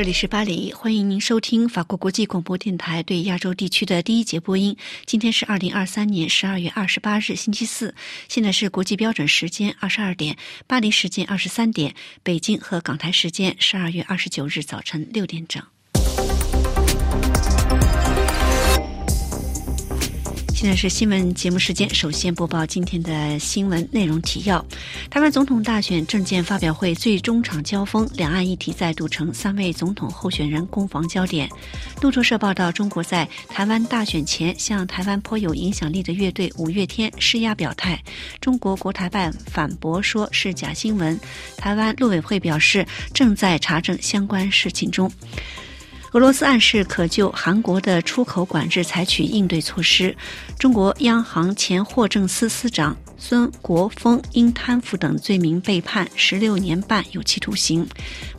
这里是巴黎，欢迎您收听法国国际广播电台对亚洲地区的第一节播音。今天是二零二三年十二月二十八日，星期四，现在是国际标准时间二十二点，巴黎时间二十三点，北京和港台时间十二月二十九日早晨六点整。现在是新闻节目时间，首先播报今天的新闻内容提要：台湾总统大选政见发表会最终场交锋，两岸议题再度成三位总统候选人攻防焦点。路透社报道，中国在台湾大选前向台湾颇有影响力的乐队五月天施压表态，中国国台办反驳说是假新闻。台湾陆委会表示正在查证相关事情中。俄罗斯暗示可就韩国的出口管制采取应对措施。中国央行前货政司司长孙国峰因贪腐等罪名被判十六年半有期徒刑。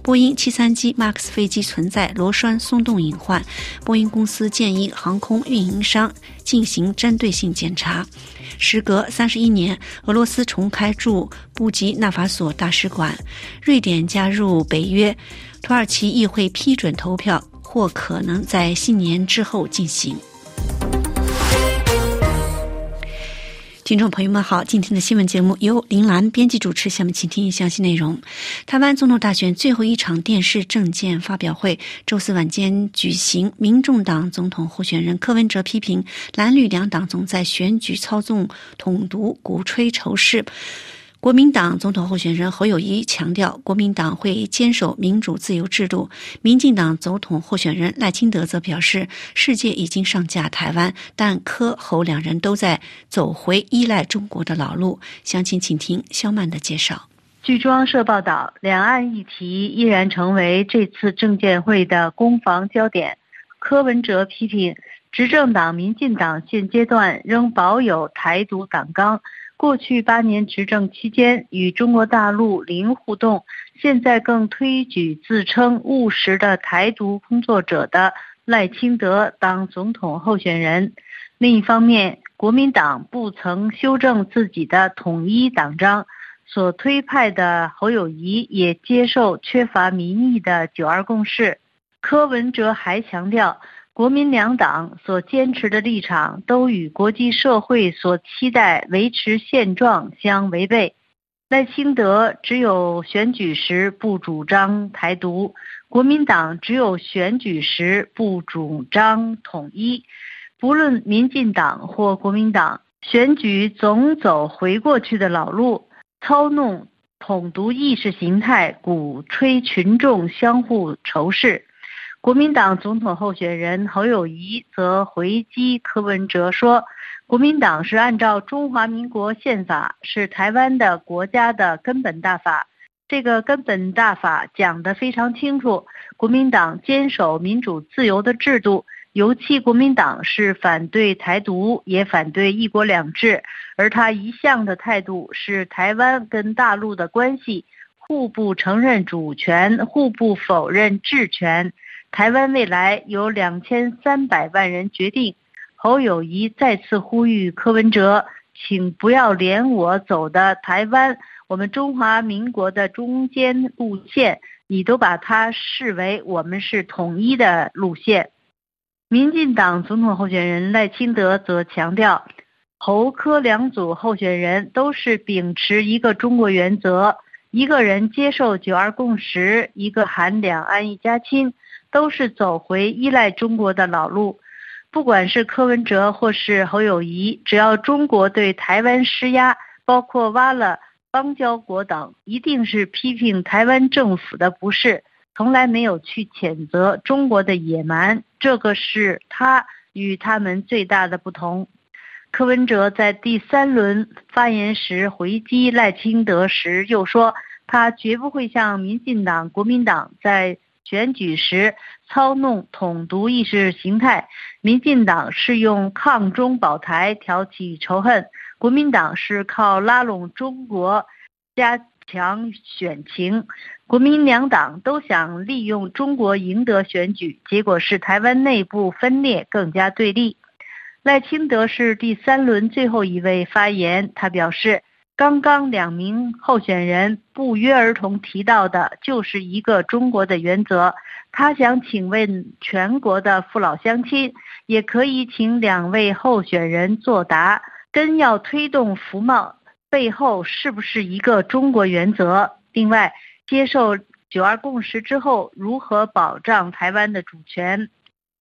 波音七三七 MAX 飞机存在螺栓松动隐患，波音公司建议航空运营商进行针对性检查。时隔三十一年，俄罗斯重开驻布吉纳法索大使馆。瑞典加入北约，土耳其议会批准投票。或可能在新年之后进行。听众朋友们好，今天的新闻节目由林兰编辑主持，下面请听详细内容。台湾总统大选最后一场电视政见发表会周四晚间举行，民众党总统候选人柯文哲批评蓝绿两党总在选举操纵、统独、鼓吹仇视。国民党总统候选人侯友谊强调，国民党会坚守民主自由制度。民进党总统候选人赖清德则表示，世界已经上架台湾，但柯侯两人都在走回依赖中国的老路。详情，请听肖曼的介绍。据中央社报道，两岸议题依然成为这次政见会的攻防焦点。柯文哲批评执政党民进党现阶段仍保有台独党纲。过去八年执政期间与中国大陆零互动，现在更推举自称务实的台独工作者的赖清德当总统候选人。另一方面，国民党不曾修正自己的统一党章，所推派的侯友谊也接受缺乏民意的九二共识。柯文哲还强调。国民两党所坚持的立场都与国际社会所期待维持现状相违背。赖清德只有选举时不主张台独，国民党只有选举时不主张统一。不论民进党或国民党，选举总走回过去的老路，操弄统独意识形态，鼓吹群众相互仇视。国民党总统候选人侯友谊则回击柯文哲说：“国民党是按照中华民国宪法，是台湾的国家的根本大法。这个根本大法讲得非常清楚，国民党坚守民主自由的制度，尤其国民党是反对台独，也反对一国两制。而他一向的态度是，台湾跟大陆的关系互不承认主权，互不否认治权。”台湾未来由两千三百万人决定。侯友谊再次呼吁柯文哲，请不要连我走的台湾，我们中华民国的中间路线，你都把它视为我们是统一的路线。民进党总统候选人赖清德则强调，侯柯两组候选人都是秉持一个中国原则，一个人接受九二共识，一个喊两岸一家亲。都是走回依赖中国的老路，不管是柯文哲或是侯友谊，只要中国对台湾施压，包括挖了邦交国等，一定是批评台湾政府的不是，从来没有去谴责中国的野蛮，这个是他与他们最大的不同。柯文哲在第三轮发言时回击赖清德时又说，他绝不会像民进党、国民党在。选举时操弄统独意识形态，民进党是用抗中保台挑起仇恨，国民党是靠拉拢中国加强选情，国民两党都想利用中国赢得选举，结果是台湾内部分裂更加对立。赖清德是第三轮最后一位发言，他表示刚刚两名候选人不约而同提到的就是一个中国的原则。他想请问全国的父老乡亲，也可以请两位候选人作答：真要推动服贸，背后是不是一个中国原则？另外，接受九二共识之后，如何保障台湾的主权？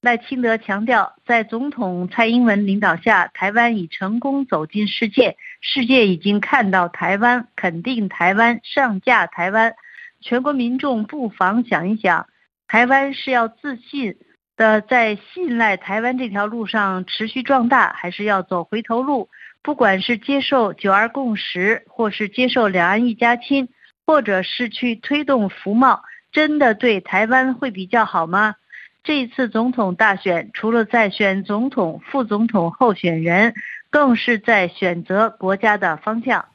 赖清德强调，在总统蔡英文领导下，台湾已成功走进世界，世界已经看到台湾，肯定台湾，上架台湾。全国民众不妨想一想，台湾是要自信的在信赖台湾这条路上持续壮大，还是要走回头路？不管是接受九二共识，或是接受两岸一家亲，或者是去推动服贸，真的对台湾会比较好吗？这一次总统大选，除了在选总统、副总统候选人，更是在选择国家的方向。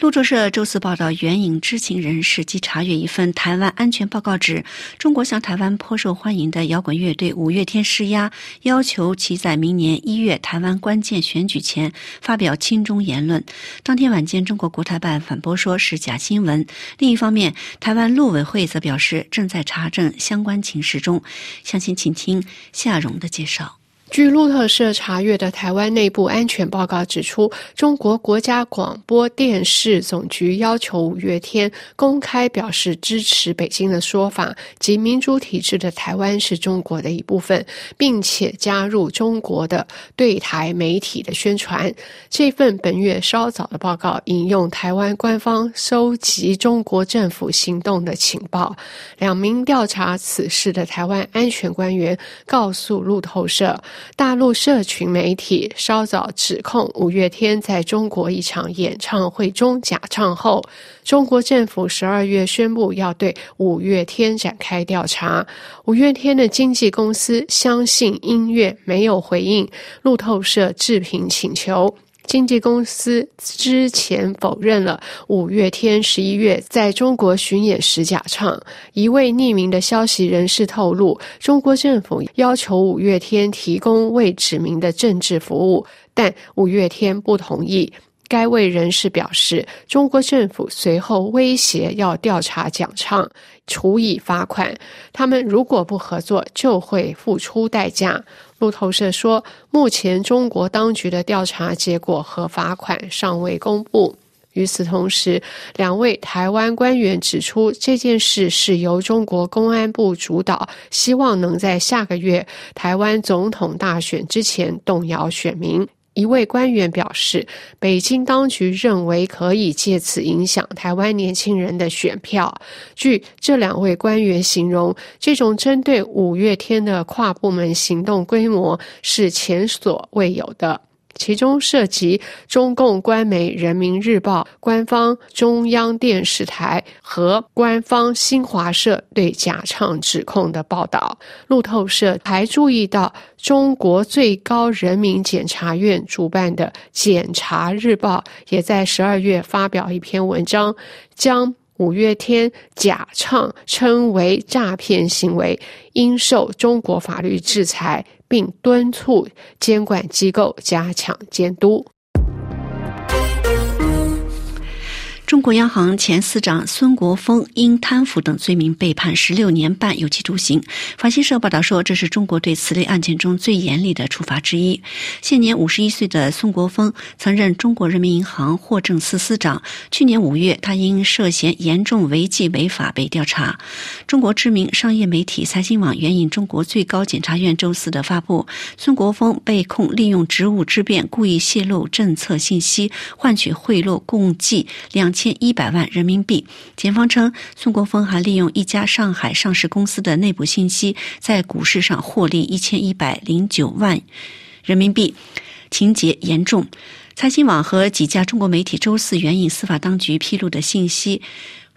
路透社周四报道，援引知情人士及查阅一份台湾安全报告指，中国向台湾颇受欢迎的摇滚乐队五月天施压，要求其在明年一月台湾关键选举前发表亲中言论。当天晚间，中国国台办反驳说是假新闻。另一方面，台湾陆委会则表示正在查证相关情势中。详情，请听夏荣的介绍。据路透社查阅的台湾内部安全报告指出，中国国家广播电视总局要求五月天公开表示支持北京的说法，即民主体制的台湾是中国的一部分，并且加入中国的对台媒体的宣传。这份本月稍早的报告引用台湾官方收集中国政府行动的情报，两名调查此事的台湾安全官员告诉路透社。大陆社群媒体稍早指控五月天在中国一场演唱会中假唱后，中国政府十二月宣布要对五月天展开调查。五月天的经纪公司相信音乐没有回应路透社置评请求。经纪公司之前否认了五月天十一月在中国巡演时假唱。一位匿名的消息人士透露，中国政府要求五月天提供未指明的政治服务，但五月天不同意。该位人士表示，中国政府随后威胁要调查奖唱，处以罚款。他们如果不合作，就会付出代价。路透社说，目前中国当局的调查结果和罚款尚未公布。与此同时，两位台湾官员指出，这件事是由中国公安部主导，希望能在下个月台湾总统大选之前动摇选民。一位官员表示，北京当局认为可以借此影响台湾年轻人的选票。据这两位官员形容，这种针对五月天的跨部门行动规模是前所未有的。其中涉及中共官媒《人民日报》、官方中央电视台和官方新华社对假唱指控的报道。路透社还注意到，中国最高人民检察院主办的《检察日报》也在十二月发表一篇文章，将五月天假唱称为诈骗行为，应受中国法律制裁。并敦促监管机构加强监督。中国央行前司长孙国峰因贪腐等罪名被判十六年半有期徒刑。法新社报道说，这是中国对此类案件中最严厉的处罚之一。现年五十一岁的孙国峰曾任中国人民银行货政司司长。去年五月，他因涉嫌严重违纪违法被调查。中国知名商业媒体财新网援引中国最高检察院周四的发布，孙国峰被控利用职务之便故意泄露政策信息，换取贿赂共计两。千一百万人民币。检方称，宋国峰还利用一家上海上市公司的内部信息，在股市上获利一千一百零九万人民币，情节严重。财新网和几家中国媒体周四援引司法当局披露的信息。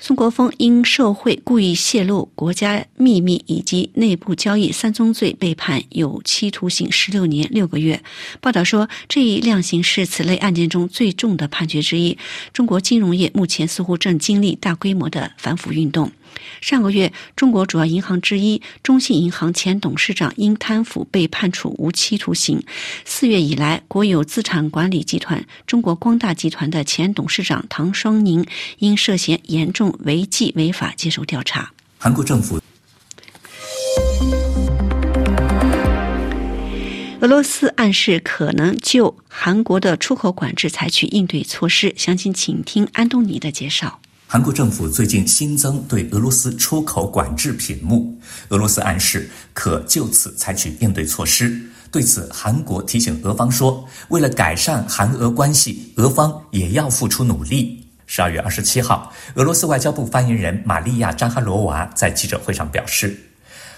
孙国峰因受贿、故意泄露国家秘密以及内部交易三宗罪，被判有期徒刑十六年六个月。报道说，这一量刑是此类案件中最重的判决之一。中国金融业目前似乎正经历大规模的反腐运动。上个月，中国主要银行之一中信银行前董事长因贪腐被判处无期徒刑。四月以来，国有资产管理集团中国光大集团的前董事长唐双宁因涉嫌严重违纪违法接受调查。韩国政府。俄罗斯暗示可能就韩国的出口管制采取应对措施。详情请听安东尼的介绍。韩国政府最近新增对俄罗斯出口管制品目，俄罗斯暗示可就此采取应对措施。对此，韩国提醒俄方说，为了改善韩俄关系，俄方也要付出努力。十二月二十七号，俄罗斯外交部发言人玛利亚·扎哈罗娃在记者会上表示。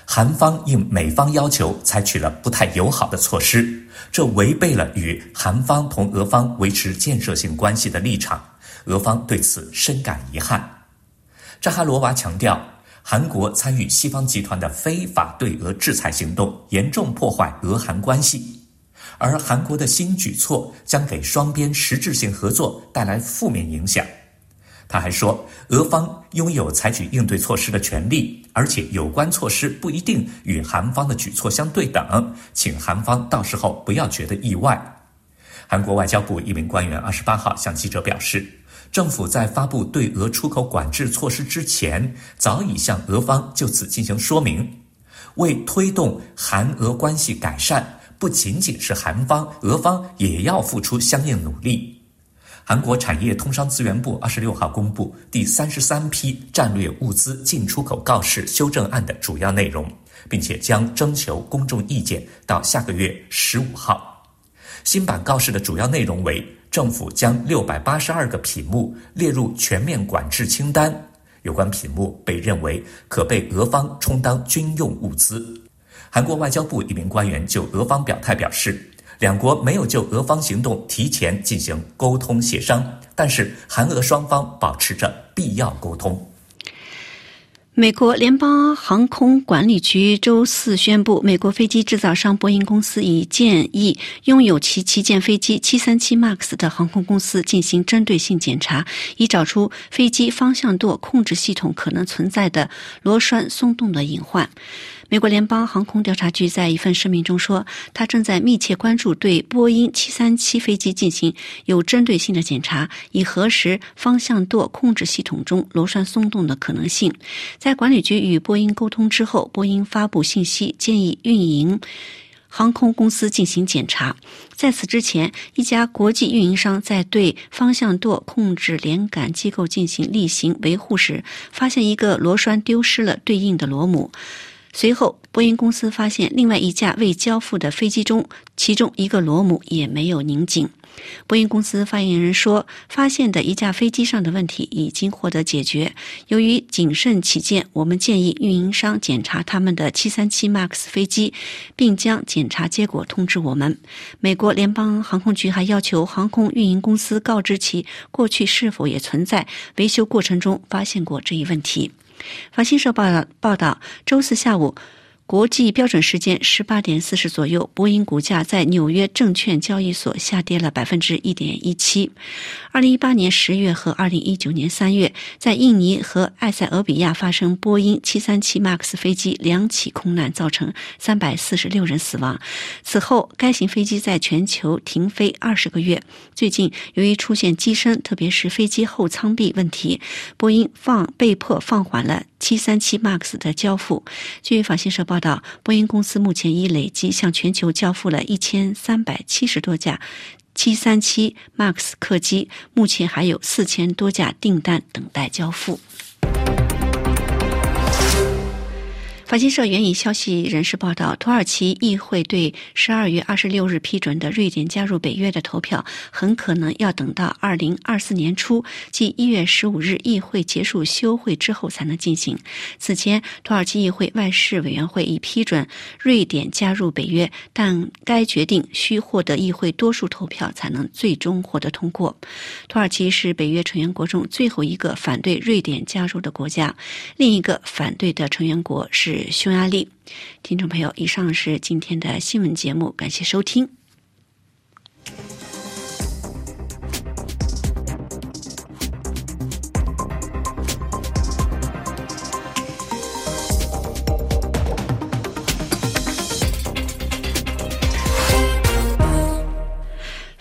韩方应美方要求采取了不太友好的措施，这违背了与韩方同俄方维持建设性关系的立场，俄方对此深感遗憾。扎哈罗娃强调，韩国参与西方集团的非法对俄制裁行动，严重破坏俄韩关系，而韩国的新举措将给双边实质性合作带来负面影响。他还说，俄方拥有采取应对措施的权利，而且有关措施不一定与韩方的举措相对等，请韩方到时候不要觉得意外。韩国外交部一名官员二十八号向记者表示，政府在发布对俄出口管制措施之前，早已向俄方就此进行说明。为推动韩俄关系改善，不仅仅是韩方，俄方也要付出相应努力。韩国产业通商资源部二十六号公布第三十三批战略物资进出口告示修正案的主要内容，并且将征求公众意见到下个月十五号。新版告示的主要内容为：政府将六百八十二个品目列入全面管制清单，有关品目被认为可被俄方充当军用物资。韩国外交部一名官员就俄方表态表示。两国没有就俄方行动提前进行沟通协商，但是韩俄双方保持着必要沟通。美国联邦航空管理局周四宣布，美国飞机制造商波音公司已建议拥有其旗舰飞机737 MAX 的航空公司进行针对性检查，以找出飞机方向舵控制系统可能存在的螺栓松动的隐患。美国联邦航空调查局在一份声明中说，他正在密切关注对波音737飞机进行有针对性的检查，以核实方向舵控制系统中螺栓松动的可能性。在管理局与波音沟通之后，波音发布信息，建议运营航空公司进行检查。在此之前，一家国际运营商在对方向舵控制连杆机构进行例行维护时，发现一个螺栓丢失了对应的螺母。随后，波音公司发现另外一架未交付的飞机中，其中一个螺母也没有拧紧。波音公司发言人说，发现的一架飞机上的问题已经获得解决。由于谨慎起见，我们建议运营商检查他们的737 MAX 飞机，并将检查结果通知我们。美国联邦航空局还要求航空运营公司告知其过去是否也存在维修过程中发现过这一问题。法新社报道，报道，周四下午。国际标准时间十八点四十左右，波音股价在纽约证券交易所下跌了百分之一点一七。二零一八年十月和二零一九年三月，在印尼和埃塞俄比亚发生波音七三七 MAX 飞机两起空难，造成三百四十六人死亡。此后，该型飞机在全球停飞二十个月。最近，由于出现机身，特别是飞机后舱壁问题，波音放被迫放缓了737 MAX 的交付。据法新社报。道，波音公司目前已累计向全球交付了一千三百七十多架737 MAX 客机，目前还有四千多架订单等待交付。法新社援引消息人士报道，土耳其议会对十二月二十六日批准的瑞典加入北约的投票，很可能要等到二零二四年初，即一月十五日议会结束休会之后才能进行。此前，土耳其议会外事委员会已批准瑞典加入北约，但该决定需获得议会多数投票才能最终获得通过。土耳其是北约成员国中最后一个反对瑞典加入的国家，另一个反对的成员国是。匈牙利，听众朋友，以上是今天的新闻节目，感谢收听。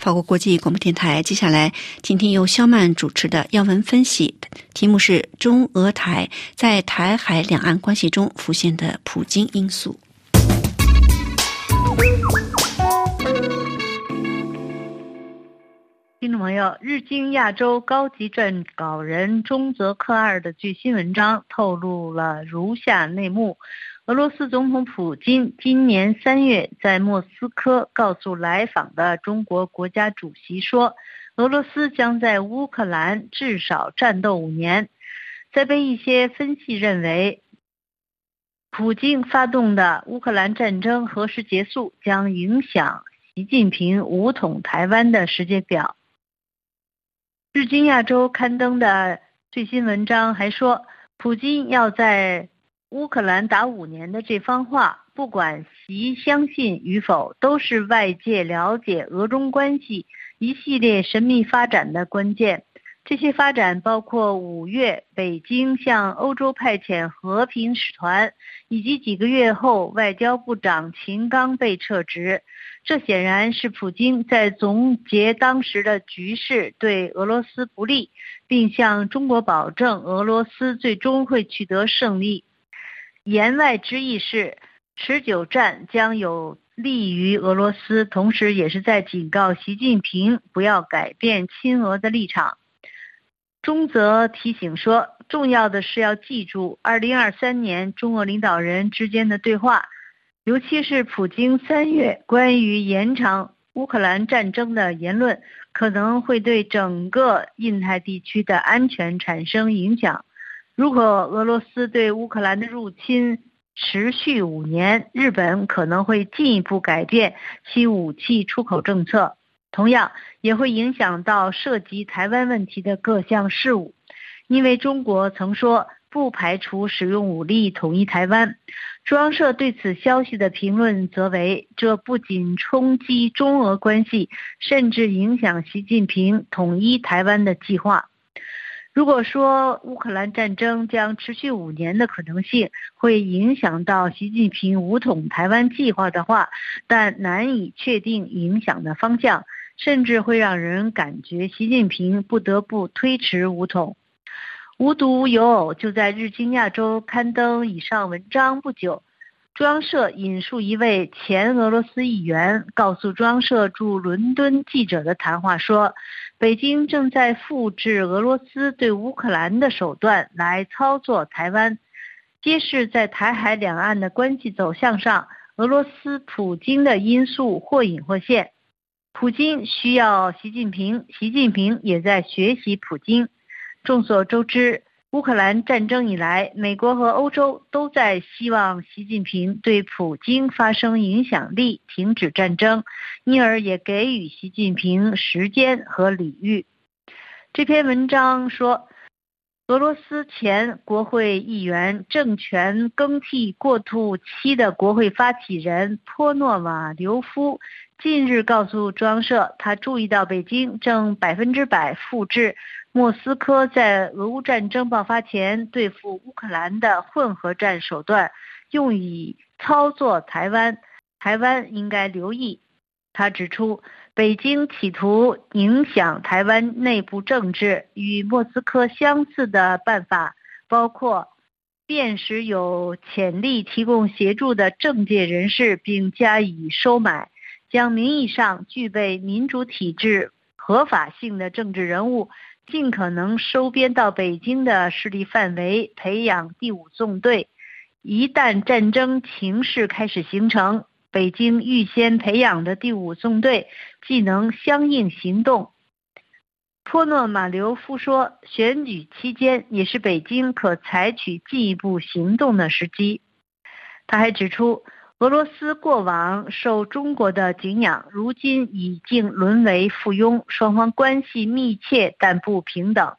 法国国际广播电台，接下来请听由肖曼主持的要闻分析，题目是中俄台在台海两岸关系中浮现的普京因素。听众朋友，日经亚洲高级撰稿人中泽克二的最新文章透露了如下内幕。俄罗斯总统普京今年三月在莫斯科告诉来访的中国国家主席说，俄罗斯将在乌克兰至少战斗五年。在被一些分析认为，普京发动的乌克兰战争何时结束将影响习近平武统台湾的时间表。日经亚洲刊登的最新文章还说，普京要在。乌克兰打五年的这番话，不管习相信与否，都是外界了解俄中关系一系列神秘发展的关键。这些发展包括五月北京向欧洲派遣和平使团，以及几个月后外交部长秦刚被撤职。这显然是普京在总结当时的局势对俄罗斯不利，并向中国保证俄罗斯最终会取得胜利。言外之意是，持久战将有利于俄罗斯，同时也是在警告习近平不要改变亲俄的立场。中则提醒说，重要的是要记住2023年中俄领导人之间的对话，尤其是普京三月关于延长乌克兰战争的言论，可能会对整个印太地区的安全产生影响。如果俄罗斯对乌克兰的入侵持续五年，日本可能会进一步改变其武器出口政策，同样也会影响到涉及台湾问题的各项事务。因为中国曾说不排除使用武力统一台湾。中央社对此消息的评论则为：这不仅冲击中俄关系，甚至影响习近平统一台湾的计划。如果说乌克兰战争将持续五年的可能性会影响到习近平武统台湾计划的话，但难以确定影响的方向，甚至会让人感觉习近平不得不推迟武统。无独有偶，就在日经亚洲刊登以上文章不久，中央社引述一位前俄罗斯议员告诉中央社驻伦敦记者的谈话说。北京正在复制俄罗斯对乌克兰的手段来操作台湾，揭示在台海两岸的关系走向上，俄罗斯普京的因素或隐或现。普京需要习近平，习近平也在学习普京。众所周知。乌克兰战争以来，美国和欧洲都在希望习近平对普京发生影响力，停止战争，因而也给予习近平时间和礼遇。这篇文章说，俄罗斯前国会议员、政权更替过渡期的国会发起人波诺瓦留夫近日告诉中央社，他注意到北京正百分之百复制。莫斯科在俄乌战争爆发前对付乌克兰的混合战手段，用以操作台湾。台湾应该留意。他指出，北京企图影响台湾内部政治，与莫斯科相似的办法包括辨识有潜力提供协助的政界人士，并加以收买，将名义上具备民主体制合法性的政治人物。尽可能收编到北京的势力范围，培养第五纵队。一旦战争情势开始形成，北京预先培养的第五纵队既能相应行动。波诺马留夫说，选举期间也是北京可采取进一步行动的时机。他还指出。俄罗斯过往受中国的敬仰，如今已经沦为附庸，双方关系密切但不平等。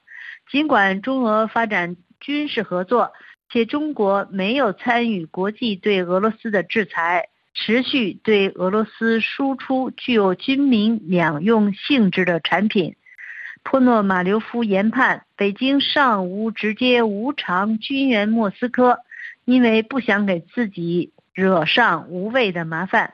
尽管中俄发展军事合作，且中国没有参与国际对俄罗斯的制裁，持续对俄罗斯输出具有军民两用性质的产品。波诺马留夫研判，北京尚无直接无偿军援莫斯科，因为不想给自己。惹上无谓的麻烦。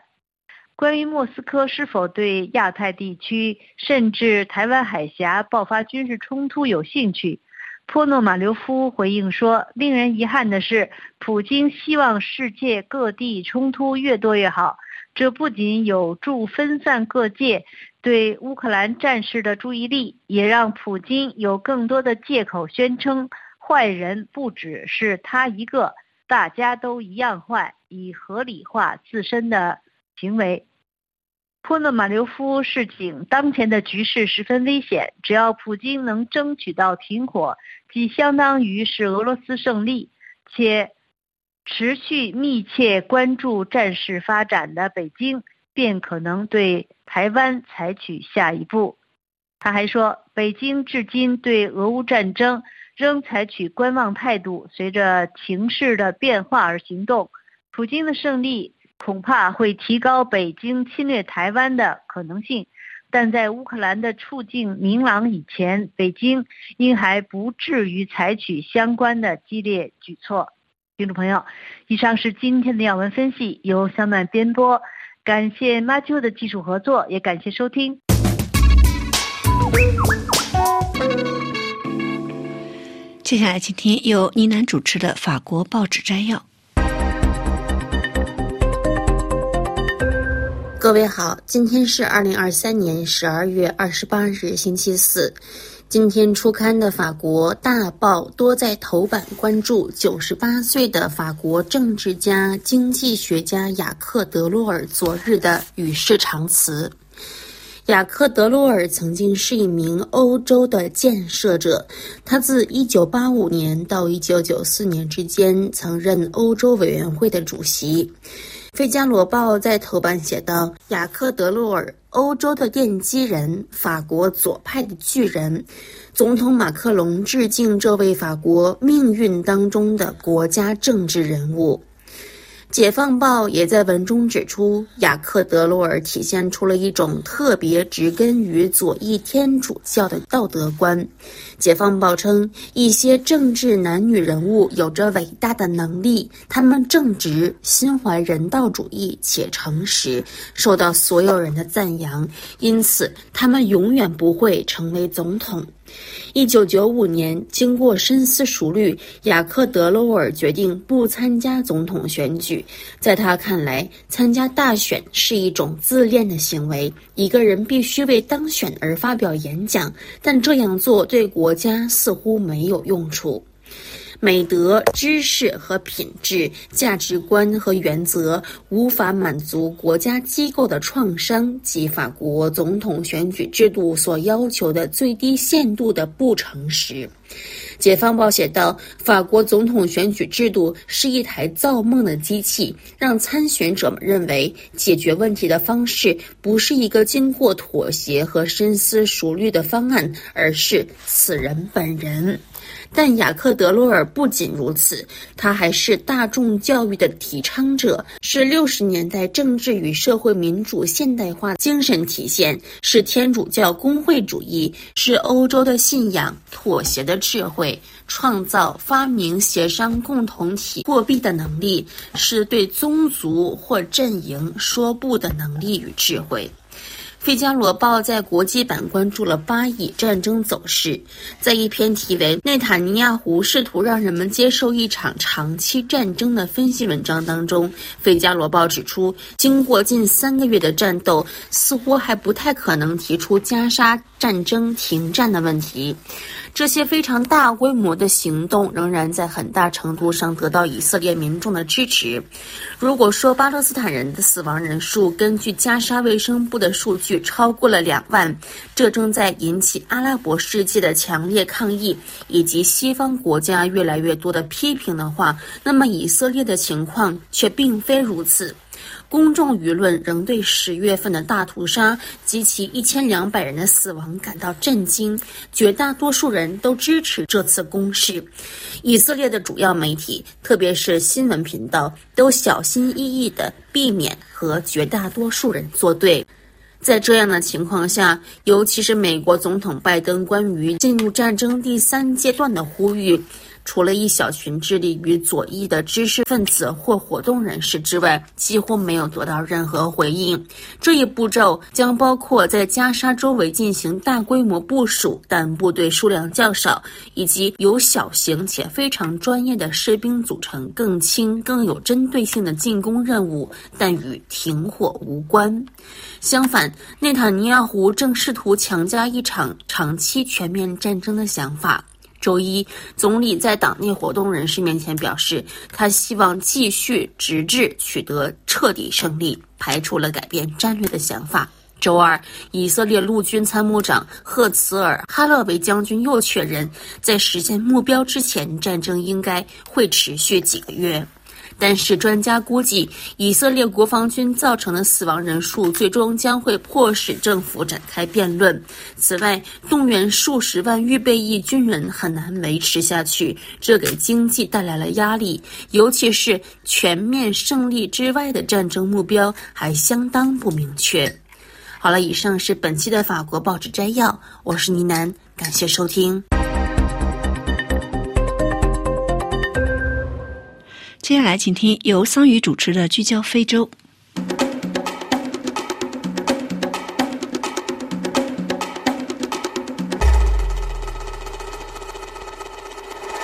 关于莫斯科是否对亚太地区甚至台湾海峡爆发军事冲突有兴趣，波诺马留夫回应说：“令人遗憾的是，普京希望世界各地冲突越多越好。这不仅有助分散各界对乌克兰战事的注意力，也让普京有更多的借口宣称坏人不只是他一个，大家都一样坏，以合理化自身的。”行为，波诺马留夫示警，当前的局势十分危险。只要普京能争取到停火，即相当于是俄罗斯胜利。且持续密切关注战事发展的北京，便可能对台湾采取下一步。他还说，北京至今对俄乌战争仍采取观望态度，随着情势的变化而行动。普京的胜利。恐怕会提高北京侵略台湾的可能性，但在乌克兰的处境明朗以前，北京应还不至于采取相关的激烈举措。听众朋友，以上是今天的要闻分析，由小曼编播，感谢马丘的技术合作，也感谢收听。接下来，请听由倪楠主持的法国报纸摘要。各位好，今天是二零二三年十二月二十八日，星期四。今天出刊的法国大报多在头版关注九十八岁的法国政治家、经济学家雅克·德洛尔昨日的与世长辞。雅克·德洛尔曾经是一名欧洲的建设者，他自一九八五年到一九九四年之间曾任欧洲委员会的主席。《费加罗报》在头版写道：“雅克·德洛尔，欧洲的奠基人，法国左派的巨人，总统马克龙致敬这位法国命运当中的国家政治人物。”解放报也在文中指出，雅克·德洛尔体现出了一种特别植根于左翼天主教的道德观。解放报称，一些政治男女人物有着伟大的能力，他们正直、心怀人道主义且诚实，受到所有人的赞扬，因此他们永远不会成为总统。一九九五年，经过深思熟虑，雅克·德罗尔决定不参加总统选举。在他看来，参加大选是一种自恋的行为。一个人必须为当选而发表演讲，但这样做对国国家似乎没有用处。美德、知识和品质、价值观和原则无法满足国家机构的创伤及法国总统选举制度所要求的最低限度的不诚实。解放报写道：“法国总统选举制度是一台造梦的机器，让参选者们认为解决问题的方式不是一个经过妥协和深思熟虑的方案，而是此人本人。”但雅克·德罗尔不仅如此，他还是大众教育的提倡者，是六十年代政治与社会民主现代化精神体现，是天主教工会主义，是欧洲的信仰，妥协的智慧，创造、发明、协商共同体货币的能力，是对宗族或阵营说不的能力与智慧。《费加罗报》在国际版关注了巴以战争走势，在一篇题为《内塔尼亚胡试图让人们接受一场长期战争》的分析文章当中，《费加罗报》指出，经过近三个月的战斗，似乎还不太可能提出加沙战争停战的问题。这些非常大规模的行动仍然在很大程度上得到以色列民众的支持。如果说巴勒斯坦人的死亡人数根据加沙卫生部的数据超过了两万，这正在引起阿拉伯世界的强烈抗议以及西方国家越来越多的批评的话，那么以色列的情况却并非如此。公众舆论仍对十月份的大屠杀及其一千两百人的死亡感到震惊，绝大多数人都支持这次攻势。以色列的主要媒体，特别是新闻频道，都小心翼翼地避免和绝大多数人作对。在这样的情况下，尤其是美国总统拜登关于进入战争第三阶段的呼吁。除了一小群致力于左翼的知识分子或活动人士之外，几乎没有得到任何回应。这一步骤将包括在加沙周围进行大规模部署，但部队数量较少，以及由小型且非常专业的士兵组成、更轻、更有针对性的进攻任务，但与停火无关。相反，内塔尼亚胡正试图强加一场长期全面战争的想法。周一，总理在党内活动人士面前表示，他希望继续直至取得彻底胜利，排除了改变战略的想法。周二，以色列陆军参谋长赫茨尔·哈勒维将军又确认，在实现目标之前，战争应该会持续几个月。但是，专家估计，以色列国防军造成的死亡人数最终将会迫使政府展开辩论。此外，动员数十万预备役军人很难维持下去，这给经济带来了压力，尤其是全面胜利之外的战争目标还相当不明确。好了，以上是本期的法国报纸摘要，我是倪楠，感谢收听。接下来，请听由桑宇主持的《聚焦非洲》。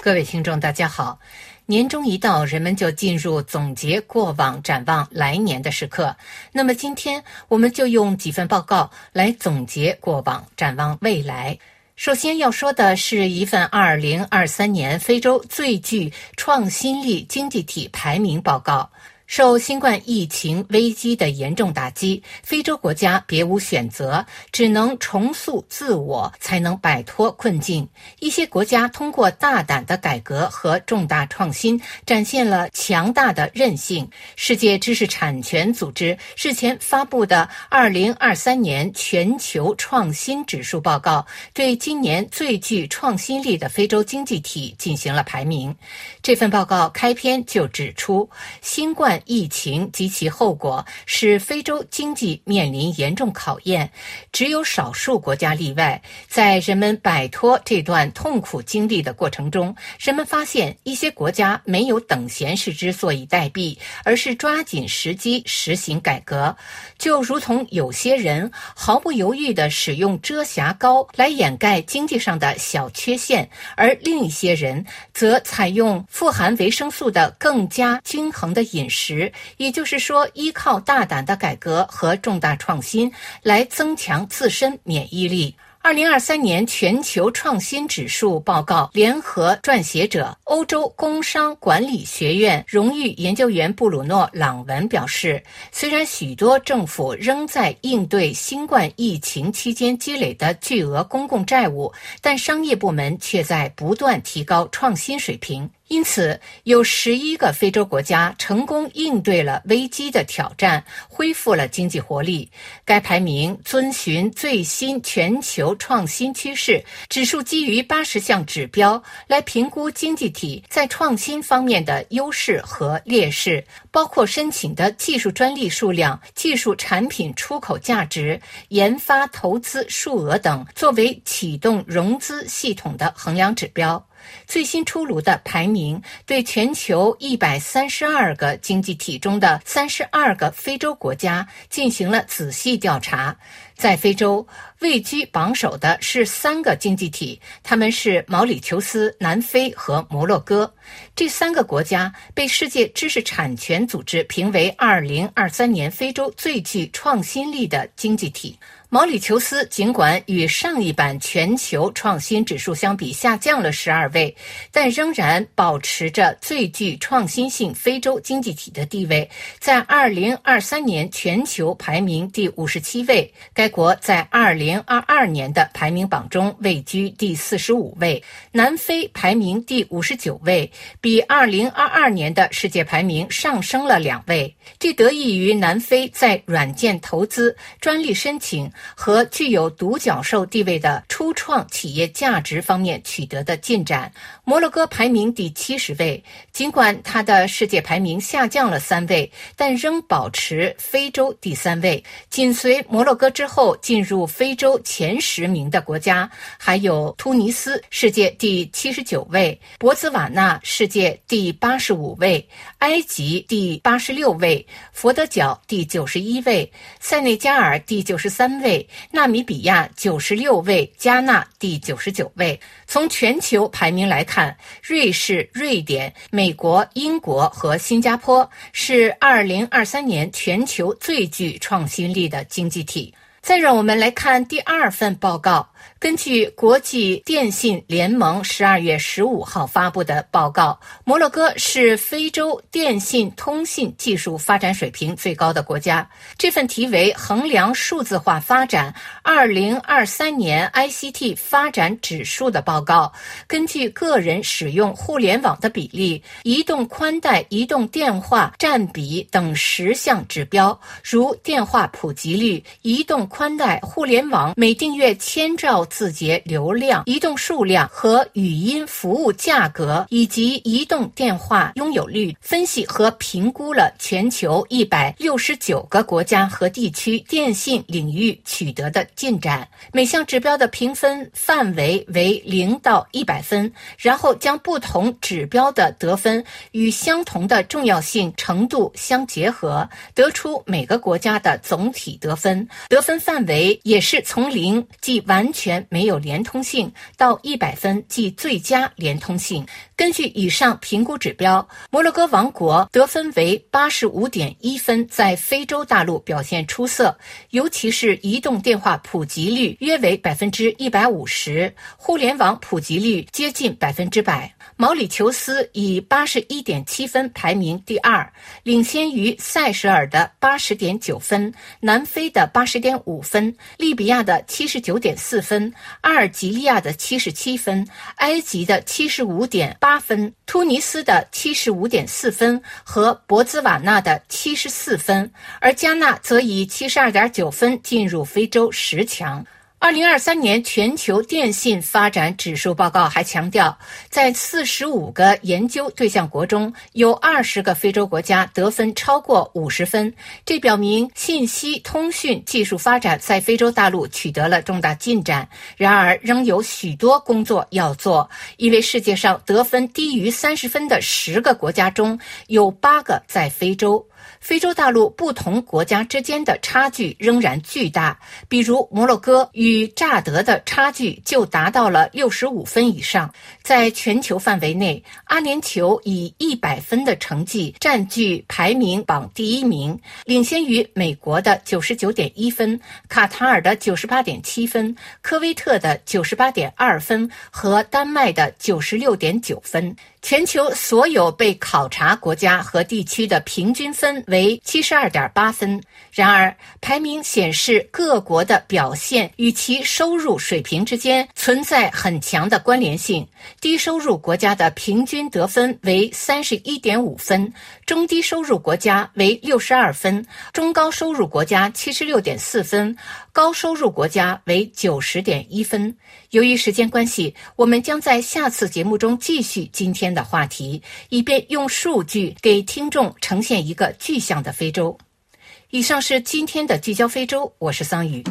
各位听众，大家好！年终一到，人们就进入总结过往、展望来年的时刻。那么，今天我们就用几份报告来总结过往、展望未来。首先要说的是一份二零二三年非洲最具创新力经济体排名报告。受新冠疫情危机的严重打击，非洲国家别无选择，只能重塑自我，才能摆脱困境。一些国家通过大胆的改革和重大创新，展现了强大的韧性。世界知识产权组织日前发布的《二零二三年全球创新指数报告》，对今年最具创新力的非洲经济体进行了排名。这份报告开篇就指出，新冠。疫情及其后果使非洲经济面临严重考验，只有少数国家例外。在人们摆脱这段痛苦经历的过程中，人们发现一些国家没有等闲视之，坐以待毙，而是抓紧时机实行改革。就如同有些人毫不犹豫地使用遮瑕膏来掩盖经济上的小缺陷，而另一些人则采用富含维生素的更加均衡的饮食。时，也就是说，依靠大胆的改革和重大创新来增强自身免疫力。二零二三年全球创新指数报告联合撰写者、欧洲工商管理学院荣誉研究员布鲁诺·朗文表示，虽然许多政府仍在应对新冠疫情期间积累的巨额公共债务，但商业部门却在不断提高创新水平。因此，有十一个非洲国家成功应对了危机的挑战，恢复了经济活力。该排名遵循最新全球创新趋势指数，基于八十项指标来评估经济体在创新方面的优势和劣势，包括申请的技术专利数量、技术产品出口价值、研发投资数额等，作为启动融资系统的衡量指标。最新出炉的排名对全球一百三十二个经济体中的三十二个非洲国家进行了仔细调查。在非洲位居榜首的是三个经济体，他们是毛里求斯、南非和摩洛哥。这三个国家被世界知识产权组织评为二零二三年非洲最具创新力的经济体。毛里求斯尽管与上一版全球创新指数相比下降了十二位，但仍然保持着最具创新性非洲经济体的地位，在二零二三年全球排名第五十七位。该国在二零二二年的排名榜中位居第四十五位，南非排名第五十九位，比二零二二年的世界排名上升了两位。这得益于南非在软件投资、专利申请。和具有独角兽地位的初创企业价值方面取得的进展。摩洛哥排名第七十位，尽管它的世界排名下降了三位，但仍保持非洲第三位。紧随摩洛哥之后。进入非洲前十名的国家还有突尼斯，世界第七十九位；博茨瓦纳，世界第八十五位；埃及第八十六位；佛得角第九十一位；塞内加尔第九十三位位；纳米比亚九十六位；加纳第九十九位。从全球排名来看，瑞士、瑞典、美国、英国和新加坡是二零二三年全球最具创新力的经济体。再让我们来看第二份报告。根据国际电信联盟十二月十五号发布的报告，摩洛哥是非洲电信通信技术发展水平最高的国家。这份题为《衡量数字化发展二零二三年 ICT 发展指数》的报告，根据个人使用互联网的比例、移动宽带、移动电话占比等十项指标，如电话普及率、移动宽带、互联网每订阅千兆。字节流量、移动数量和语音服务价格，以及移动电话拥有率，分析和评估了全球一百六十九个国家和地区电信领域取得的进展。每项指标的评分范围为零到一百分，然后将不同指标的得分与相同的重要性程度相结合，得出每个国家的总体得分。得分范围也是从零即完全。没有连通性到一百分，即最佳连通性。根据以上评估指标，摩洛哥王国得分为八十五点一分，在非洲大陆表现出色，尤其是移动电话普及率约为百分之一百五十，互联网普及率接近百分之百。毛里求斯以八十一点七分排名第二，领先于塞舌尔的八十点九分、南非的八十点五分、利比亚的七十九点四分、阿尔及利亚的七十七分、埃及的七十五点八分、突尼斯的七十五点四分和博兹瓦纳的七十四分，而加纳则以七十二点九分进入非洲十强。二零二三年全球电信发展指数报告还强调，在四十五个研究对象国中，有二十个非洲国家得分超过五十分。这表明信息通讯技术发展在非洲大陆取得了重大进展。然而，仍有许多工作要做，因为世界上得分低于三十分的十个国家中有八个在非洲。非洲大陆不同国家之间的差距仍然巨大，比如摩洛哥与乍得的差距就达到了六十五分以上。在全球范围内，阿联酋以一百分的成绩占据排名榜第一名，领先于美国的九十九点一分、卡塔尔的九十八点七分、科威特的九十八点二分和丹麦的九十六点九分。全球所有被考察国家和地区的平均分为七十二点八分。然而，排名显示各国的表现与其收入水平之间存在很强的关联性。低收入国家的平均得分为三十一点五分，中低收入国家为六十二分，中高收入国家七十六点四分，高收入国家为九十点一分。由于时间关系，我们将在下次节目中继续今天的话题，以便用数据给听众呈现一个具象的非洲。以上是今天的聚焦非洲，我是桑宇。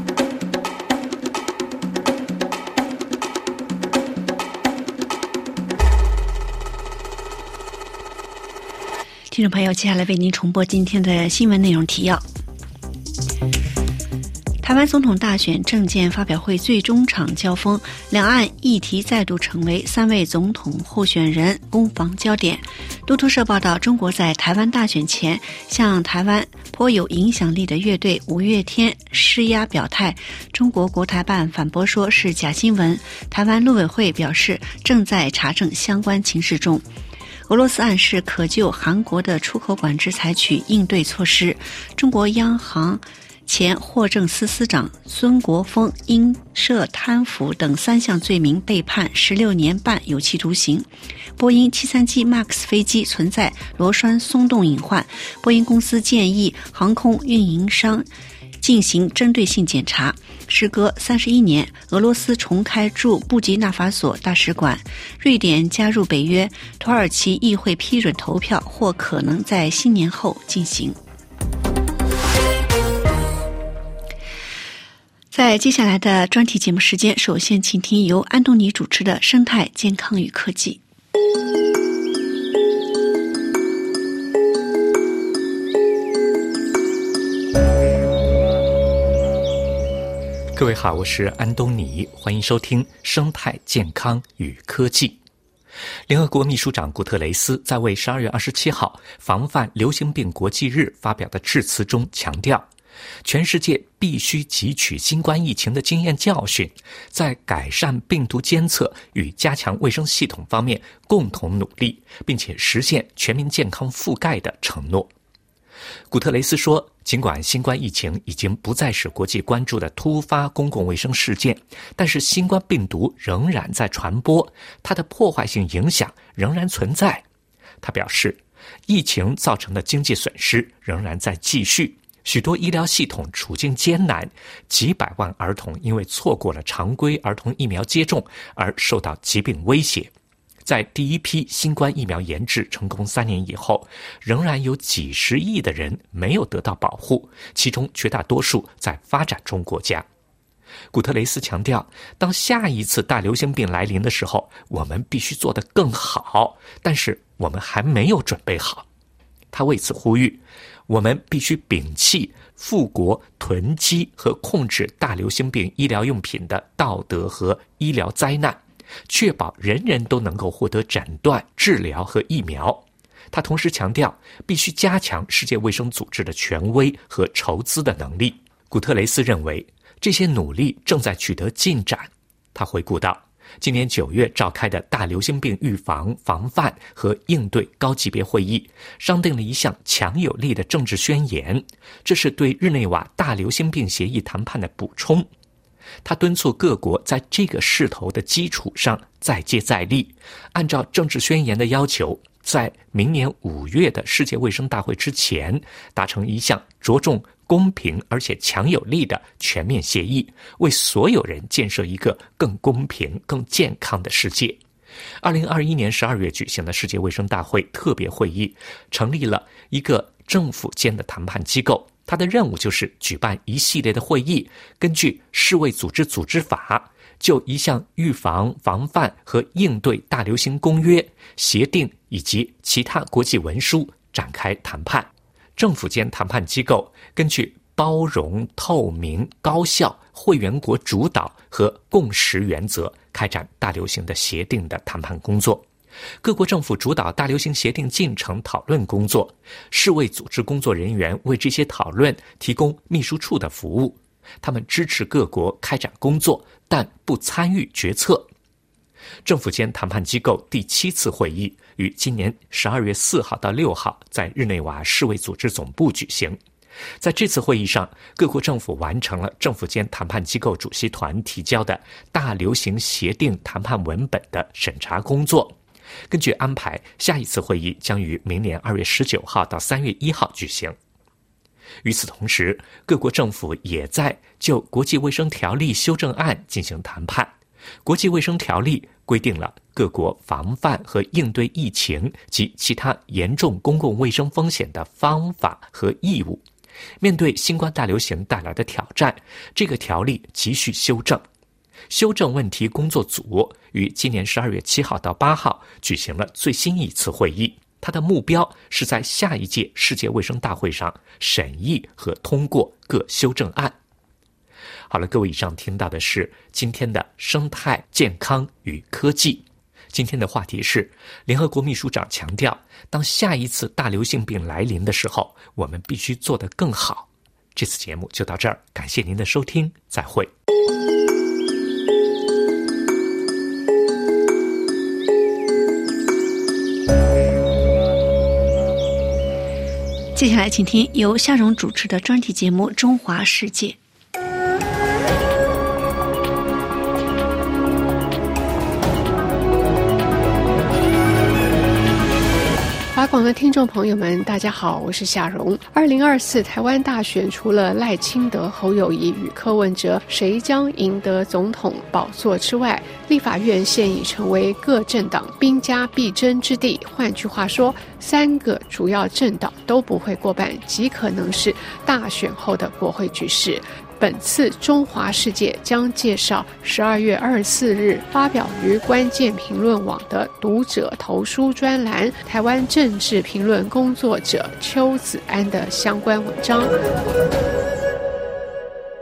听众朋友，接下来为您重播今天的新闻内容提要。台湾总统大选政见发表会最终场交锋，两岸议题再度成为三位总统候选人攻防焦点。路透社报道，中国在台湾大选前向台湾颇有影响力的乐队五月天施压表态，中国国台办反驳说是假新闻。台湾陆委会表示正在查证相关情势中。俄罗斯暗示可就韩国的出口管制采取应对措施。中国央行。前霍政司司长孙国峰因涉贪腐等三项罪名被判十六年半有期徒刑。波音七三七 MAX 飞机存在螺栓松动隐患，波音公司建议航空运营商进行针对性检查。时隔三十一年，俄罗斯重开驻布吉纳法索大使馆。瑞典加入北约，土耳其议会批准投票或可能在新年后进行。在接下来的专题节目时间，首先请听由安东尼主持的《生态健康与科技》。各位好，我是安东尼，欢迎收听《生态健康与科技》。联合国秘书长古特雷斯在为十二月二十七号防范流行病国际日发表的致辞中强调，全世界必须汲取新冠疫情的经验教训，在改善病毒监测与加强卫生系统方面共同努力，并且实现全民健康覆盖的承诺。古特雷斯说：“尽管新冠疫情已经不再是国际关注的突发公共卫生事件，但是新冠病毒仍然在传播，它的破坏性影响仍然存在。”他表示，疫情造成的经济损失仍然在继续，许多医疗系统处境艰难，几百万儿童因为错过了常规儿童疫苗接种而受到疾病威胁。在第一批新冠疫苗研制成功三年以后，仍然有几十亿的人没有得到保护，其中绝大多数在发展中国家。古特雷斯强调，当下一次大流行病来临的时候，我们必须做得更好，但是我们还没有准备好。他为此呼吁，我们必须摒弃富国囤积和控制大流行病医疗用品的道德和医疗灾难。确保人人都能够获得诊断、治疗和疫苗。他同时强调，必须加强世界卫生组织的权威和筹资的能力。古特雷斯认为，这些努力正在取得进展。他回顾道：“今年九月召开的大流行病预防、防范和应对高级别会议，商定了一项强有力的政治宣言，这是对日内瓦大流行病协议谈判的补充。”他敦促各国在这个势头的基础上再接再厉，按照政治宣言的要求，在明年五月的世界卫生大会之前达成一项着重公平而且强有力的全面协议，为所有人建设一个更公平、更健康的世界。二零二一年十二月举行的世界卫生大会特别会议成立了一个政府间的谈判机构。它的任务就是举办一系列的会议，根据世卫组织组织法，就一项预防、防范和应对大流行公约、协定以及其他国际文书展开谈判。政府间谈判机构根据包容、透明、高效、会员国主导和共识原则开展大流行的协定的谈判工作。各国政府主导大流行协定进程讨论工作，世卫组织工作人员为这些讨论提供秘书处的服务。他们支持各国开展工作，但不参与决策。政府间谈判机构第七次会议于今年十二月四号到六号在日内瓦世卫组织总部举行。在这次会议上，各国政府完成了政府间谈判机构主席团提交的大流行协定谈判文本的审查工作。根据安排，下一次会议将于明年二月十九号到三月一号举行。与此同时，各国政府也在就国际卫生条例修正案进行谈判。国际卫生条例规定了各国防范和应对疫情及其他严重公共卫生风险的方法和义务。面对新冠大流行带来的挑战，这个条例急需修正。修正问题工作组于今年十二月七号到八号举行了最新一次会议，它的目标是在下一届世界卫生大会上审议和通过各修正案。好了，各位，以上听到的是今天的生态健康与科技。今天的话题是：联合国秘书长强调，当下一次大流行病来临的时候，我们必须做得更好。这次节目就到这儿，感谢您的收听，再会。接下来，请听由夏蓉主持的专题节目《中华世界》。华广的听众朋友们，大家好，我是夏蓉。二零二四台湾大选，除了赖清德、侯友谊与柯文哲谁将赢得总统宝座之外，立法院现已成为各政党兵家必争之地。换句话说，三个主要政党都不会过半，极可能是大选后的国会局势。本次中华世界将介绍十二月二十四日发表于关键评论网的读者投书专栏，台湾政治评论工作者邱子安的相关文章。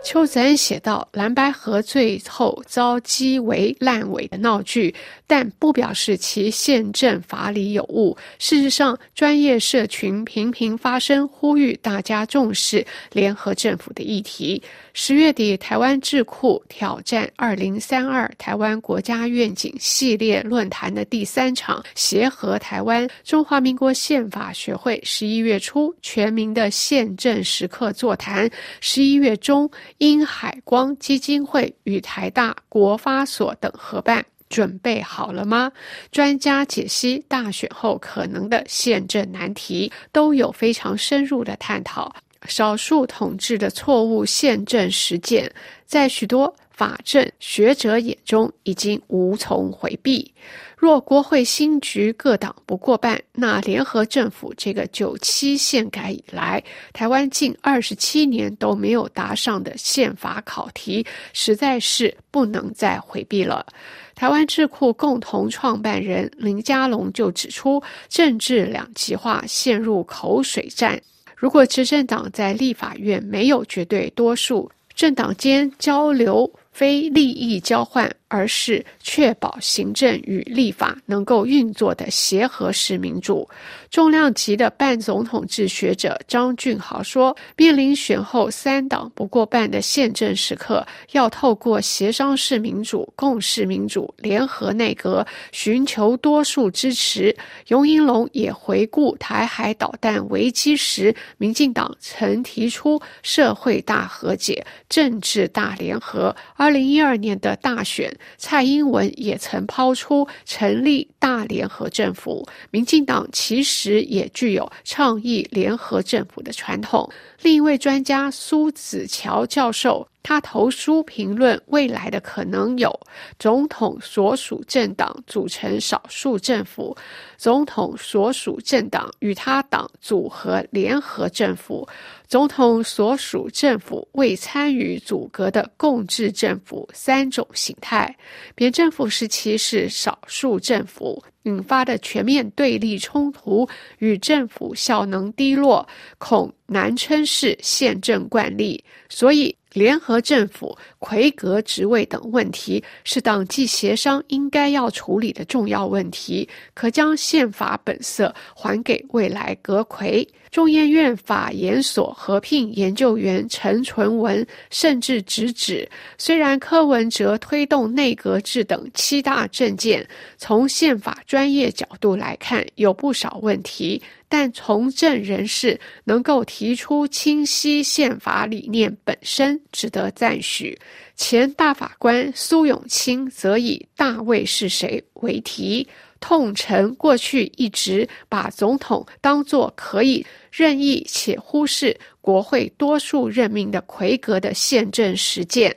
邱子安写道：“蓝白河最后遭击为烂尾的闹剧，但不表示其宪政法理有误。事实上，专业社群频频发声，呼吁大家重视联合政府的议题。”十月底，台湾智库挑战二零三二台湾国家愿景系列论坛的第三场协和台湾中华民国宪法学会十一月初全民的宪政时刻座谈，十一月中因海光基金会与台大国发所等合办，准备好了吗？专家解析大选后可能的宪政难题，都有非常深入的探讨。少数统治的错误宪政实践，在许多法政学者眼中已经无从回避。若国会新局各党不过半，那联合政府这个九七宪改以来，台湾近二十七年都没有答上的宪法考题，实在是不能再回避了。台湾智库共同创办人林佳龙就指出，政治两极化陷入口水战。如果执政党在立法院没有绝对多数，政党间交流非利益交换。而是确保行政与立法能够运作的协和式民主。重量级的半总统制学者张俊豪说：“面临选后三党不过半的宪政时刻，要透过协商式民主、共识民主、联合内阁，寻求多数支持。”尤英龙也回顾台海导弹危机时，民进党曾提出社会大和解、政治大联合。二零一二年的大选。蔡英文也曾抛出成立大联合政府，民进党其实也具有倡议联合政府的传统。另一位专家苏子乔教授。他投书评论未来的可能有：总统所属政党组成少数政府，总统所属政党与他党组合联合政府，总统所属政府未参与组阁的共治政府三种形态。扁政府时期是少数政府引发的全面对立冲突与政府效能低落，恐难称是宪政惯例，所以。联合政府、魁阁职位等问题是党纪协商应该要处理的重要问题，可将宪法本色还给未来阁魁。中研院法研所合聘研究员陈纯文甚至直指，虽然柯文哲推动内阁制等七大政见，从宪法专业角度来看有不少问题。但从政人士能够提出清晰宪法理念本身值得赞许。前大法官苏永清则以“大卫是谁”为题，痛陈过去一直把总统当作可以任意且忽视国会多数任命的魁格的宪政实践。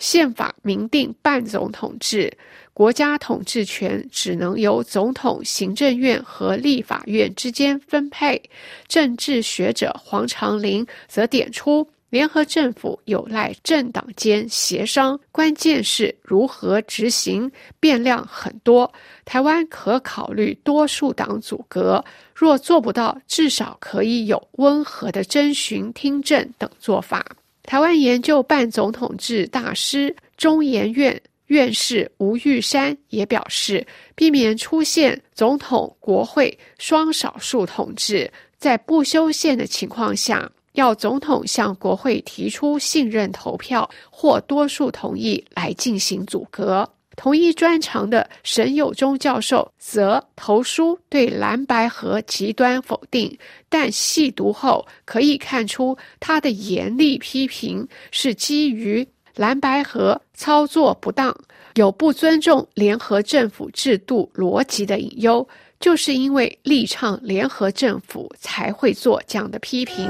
宪法明定半总统制。国家统治权只能由总统、行政院和立法院之间分配。政治学者黄长林则点出，联合政府有赖政党间协商，关键是如何执行，变量很多。台湾可考虑多数党组阁，若做不到，至少可以有温和的征询、听证等做法。台湾研究办总统制大师中研院。院士吴玉山也表示，避免出现总统国会双少数统治，在不修宪的情况下，要总统向国会提出信任投票或多数同意来进行阻隔。同一专长的沈友忠教授则投书对蓝白河极端否定，但细读后可以看出，他的严厉批评是基于。蓝白河操作不当，有不尊重联合政府制度逻辑的隐忧，就是因为力倡联合政府才会做这样的批评。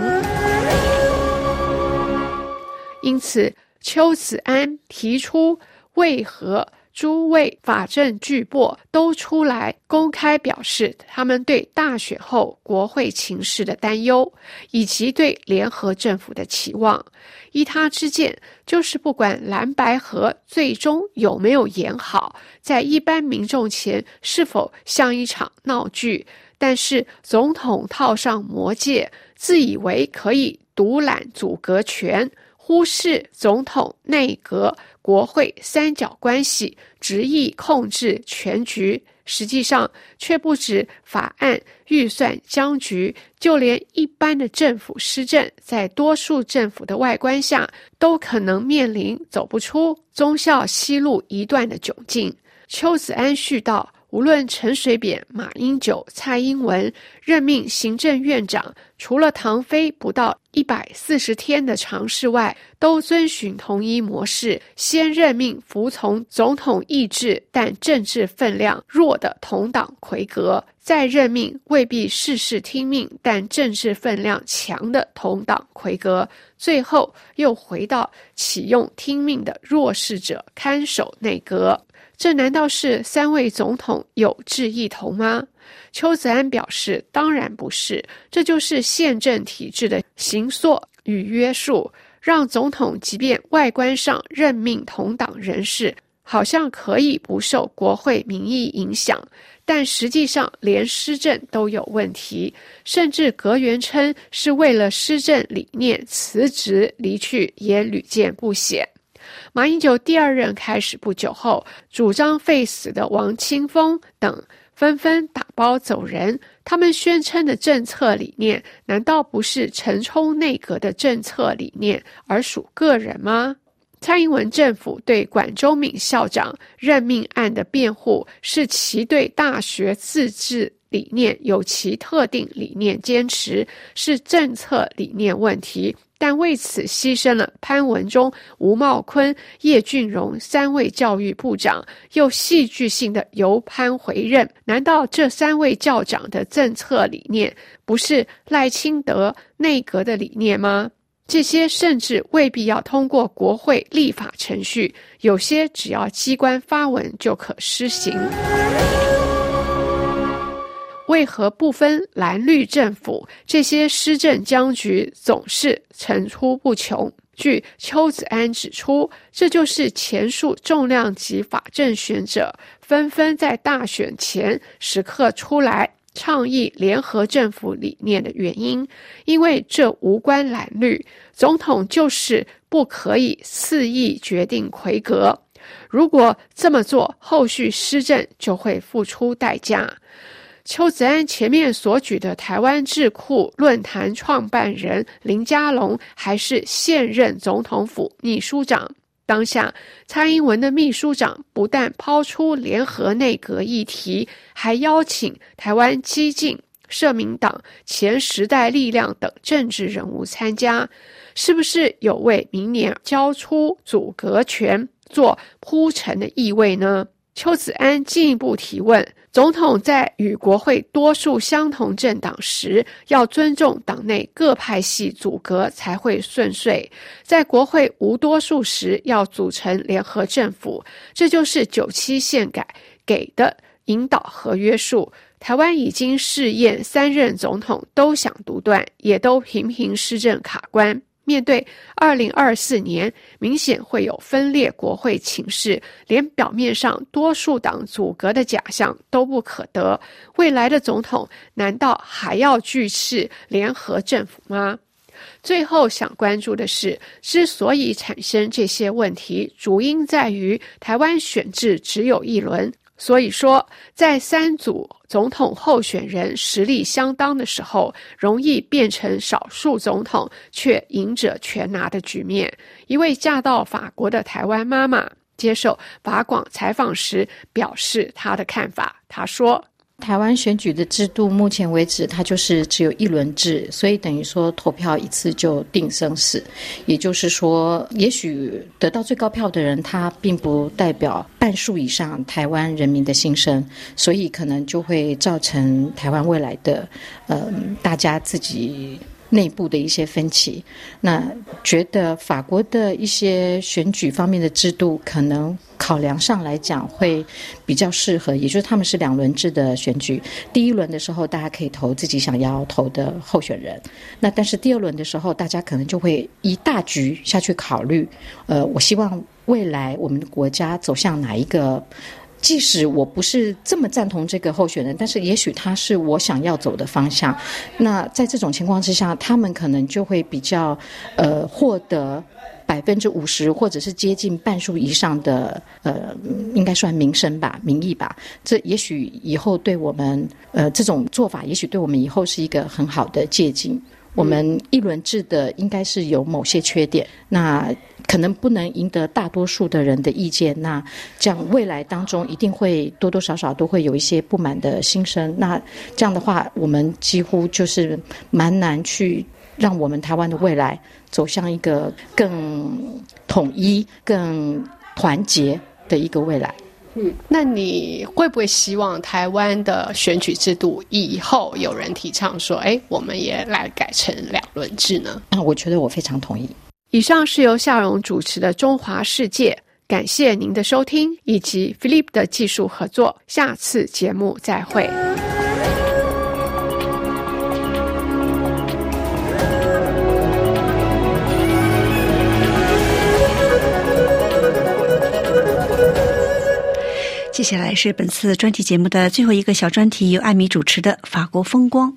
因此，邱子安提出为何诸位法政巨擘都出来公开表示，他们对大选后国会情势的担忧，以及对联合政府的期望。依他之见，就是不管蓝白河最终有没有演好，在一般民众前是否像一场闹剧，但是总统套上魔戒，自以为可以独揽阻隔权，忽视总统、内阁、国会三角关系，执意控制全局。实际上却不止法案、预算僵局，就连一般的政府施政，在多数政府的外观下，都可能面临走不出忠孝西路一段的窘境。邱子安絮道。无论陈水扁、马英九、蔡英文任命行政院长，除了唐飞不到一百四十天的尝试外，都遵循同一模式：先任命服从总统意志但政治分量弱的同党魁阁，再任命未必事事听命但政治分量强的同党魁阁，最后又回到启用听命的弱势者看守内阁。这难道是三位总统有志一同吗？邱子安表示，当然不是，这就是宪政体制的形塑与约束，让总统即便外观上任命同党人士，好像可以不受国会民意影响，但实际上连施政都有问题，甚至阁员称是为了施政理念辞职离去，也屡见不鲜。马英九第二任开始不久后，主张废死的王清峰等纷纷打包走人。他们宣称的政策理念，难道不是陈冲内阁的政策理念，而属个人吗？蔡英文政府对管中敏校长任命案的辩护，是其对大学自治理念有其特定理念坚持，是政策理念问题。但为此牺牲了潘文忠、吴茂坤、叶俊荣三位教育部长，又戏剧性的由潘回任。难道这三位教长的政策理念不是赖清德内阁的理念吗？这些甚至未必要通过国会立法程序，有些只要机关发文就可施行。为何不分蓝绿政府，这些施政僵局总是层出不穷？据邱子安指出，这就是前述重量级法政选者纷纷在大选前时刻出来倡议联合政府理念的原因。因为这无关蓝绿，总统就是不可以肆意决定魁阁。如果这么做，后续施政就会付出代价。邱子安前面所举的台湾智库论坛创办人林佳龙，还是现任总统府秘书长。当下蔡英文的秘书长不但抛出联合内阁议题，还邀请台湾激进、社民党、前时代力量等政治人物参加，是不是有为明年交出阻隔权做铺陈的意味呢？邱子安进一步提问。总统在与国会多数相同政党时，要尊重党内各派系阻隔才会顺遂；在国会无多数时，要组成联合政府。这就是九七宪改给的引导和约束。台湾已经试验三任总统都想独断，也都频频施政卡关。面对二零二四年明显会有分裂国会情势，连表面上多数党阻隔的假象都不可得。未来的总统难道还要拒斥联合政府吗？最后想关注的是，之所以产生这些问题，主因在于台湾选制只有一轮。所以说，在三组总统候选人实力相当的时候，容易变成少数总统却赢者全拿的局面。一位嫁到法国的台湾妈妈接受法广采访时表示她的看法，她说。台湾选举的制度，目前为止，它就是只有一轮制，所以等于说投票一次就定生死。也就是说，也许得到最高票的人，他并不代表半数以上台湾人民的心声，所以可能就会造成台湾未来的，呃，大家自己内部的一些分歧，那觉得法国的一些选举方面的制度可能考量上来讲会比较适合，也就是他们是两轮制的选举。第一轮的时候，大家可以投自己想要投的候选人，那但是第二轮的时候，大家可能就会一大局下去考虑。呃，我希望未来我们的国家走向哪一个？即使我不是这么赞同这个候选人，但是也许他是我想要走的方向。那在这种情况之下，他们可能就会比较呃获得百分之五十或者是接近半数以上的呃，应该算名声吧、民意吧。这也许以后对我们呃这种做法，也许对我们以后是一个很好的借鉴。我们一轮制的应该是有某些缺点，那可能不能赢得大多数的人的意见。那这样未来当中一定会多多少少都会有一些不满的心声。那这样的话，我们几乎就是蛮难去让我们台湾的未来走向一个更统一、更团结的一个未来。嗯，那你会不会希望台湾的选举制度以后有人提倡说，哎，我们也来改成两轮制呢？啊，我觉得我非常同意。以上是由夏荣主持的《中华世界》，感谢您的收听以及 Philip 的技术合作，下次节目再会。接下来是本次专题节目的最后一个小专题，由艾米主持的《法国风光》。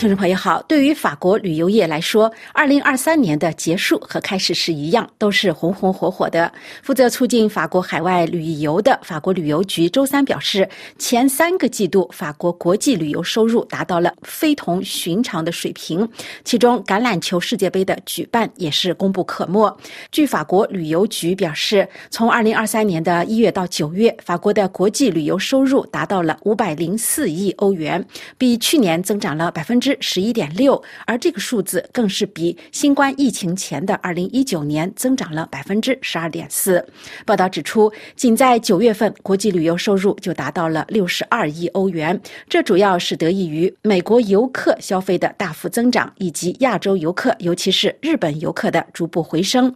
听众朋友好，对于法国旅游业来说，二零二三年的结束和开始是一样，都是红红火火的。负责促进法国海外旅游的法国旅游局周三表示，前三个季度法国国际旅游收入达到了非同寻常的水平，其中橄榄球世界杯的举办也是功不可没。据法国旅游局表示，从二零二三年的一月到九月，法国的国际旅游收入达到了五百零四亿欧元，比去年增长了百分之。十一点六，而这个数字更是比新冠疫情前的二零一九年增长了百分之十二点四。报道指出，仅在九月份，国际旅游收入就达到了六十二亿欧元，这主要是得益于美国游客消费的大幅增长，以及亚洲游客，尤其是日本游客的逐步回升。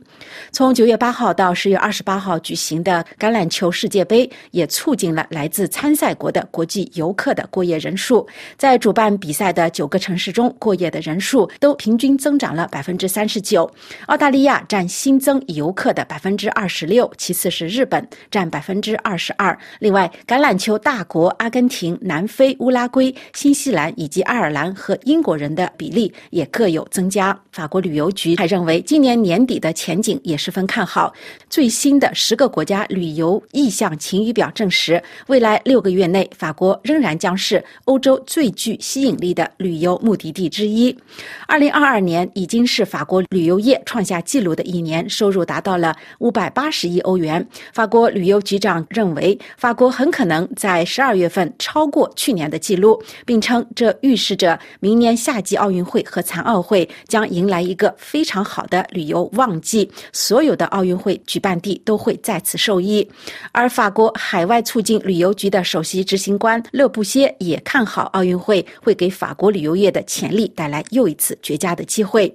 从九月八号到十月二十八号举行的橄榄球世界杯，也促进了来自参赛国的国际游客的过夜人数。在主办比赛的九个。城市中过夜的人数都平均增长了百分之三十九，澳大利亚占新增游客的百分之二十六，其次是日本占百分之二十二。另外，橄榄球大国阿根廷、南非、乌拉圭、新西兰以及爱尔兰和英国人的比例也各有增加。法国旅游局还认为，今年年底的前景也十分看好。最新的十个国家旅游意向晴雨表证实，未来六个月内，法国仍然将是欧洲最具吸引力的旅游。目的地之一，二零二二年已经是法国旅游业创下纪录的一年，收入达到了五百八十亿欧元。法国旅游局长认为，法国很可能在十二月份超过去年的记录，并称这预示着明年夏季奥运会和残奥会将迎来一个非常好的旅游旺季，所有的奥运会举办地都会在此受益。而法国海外促进旅游局的首席执行官勒布歇也看好奥运会会给法国旅游业。业的潜力带来又一次绝佳的机会。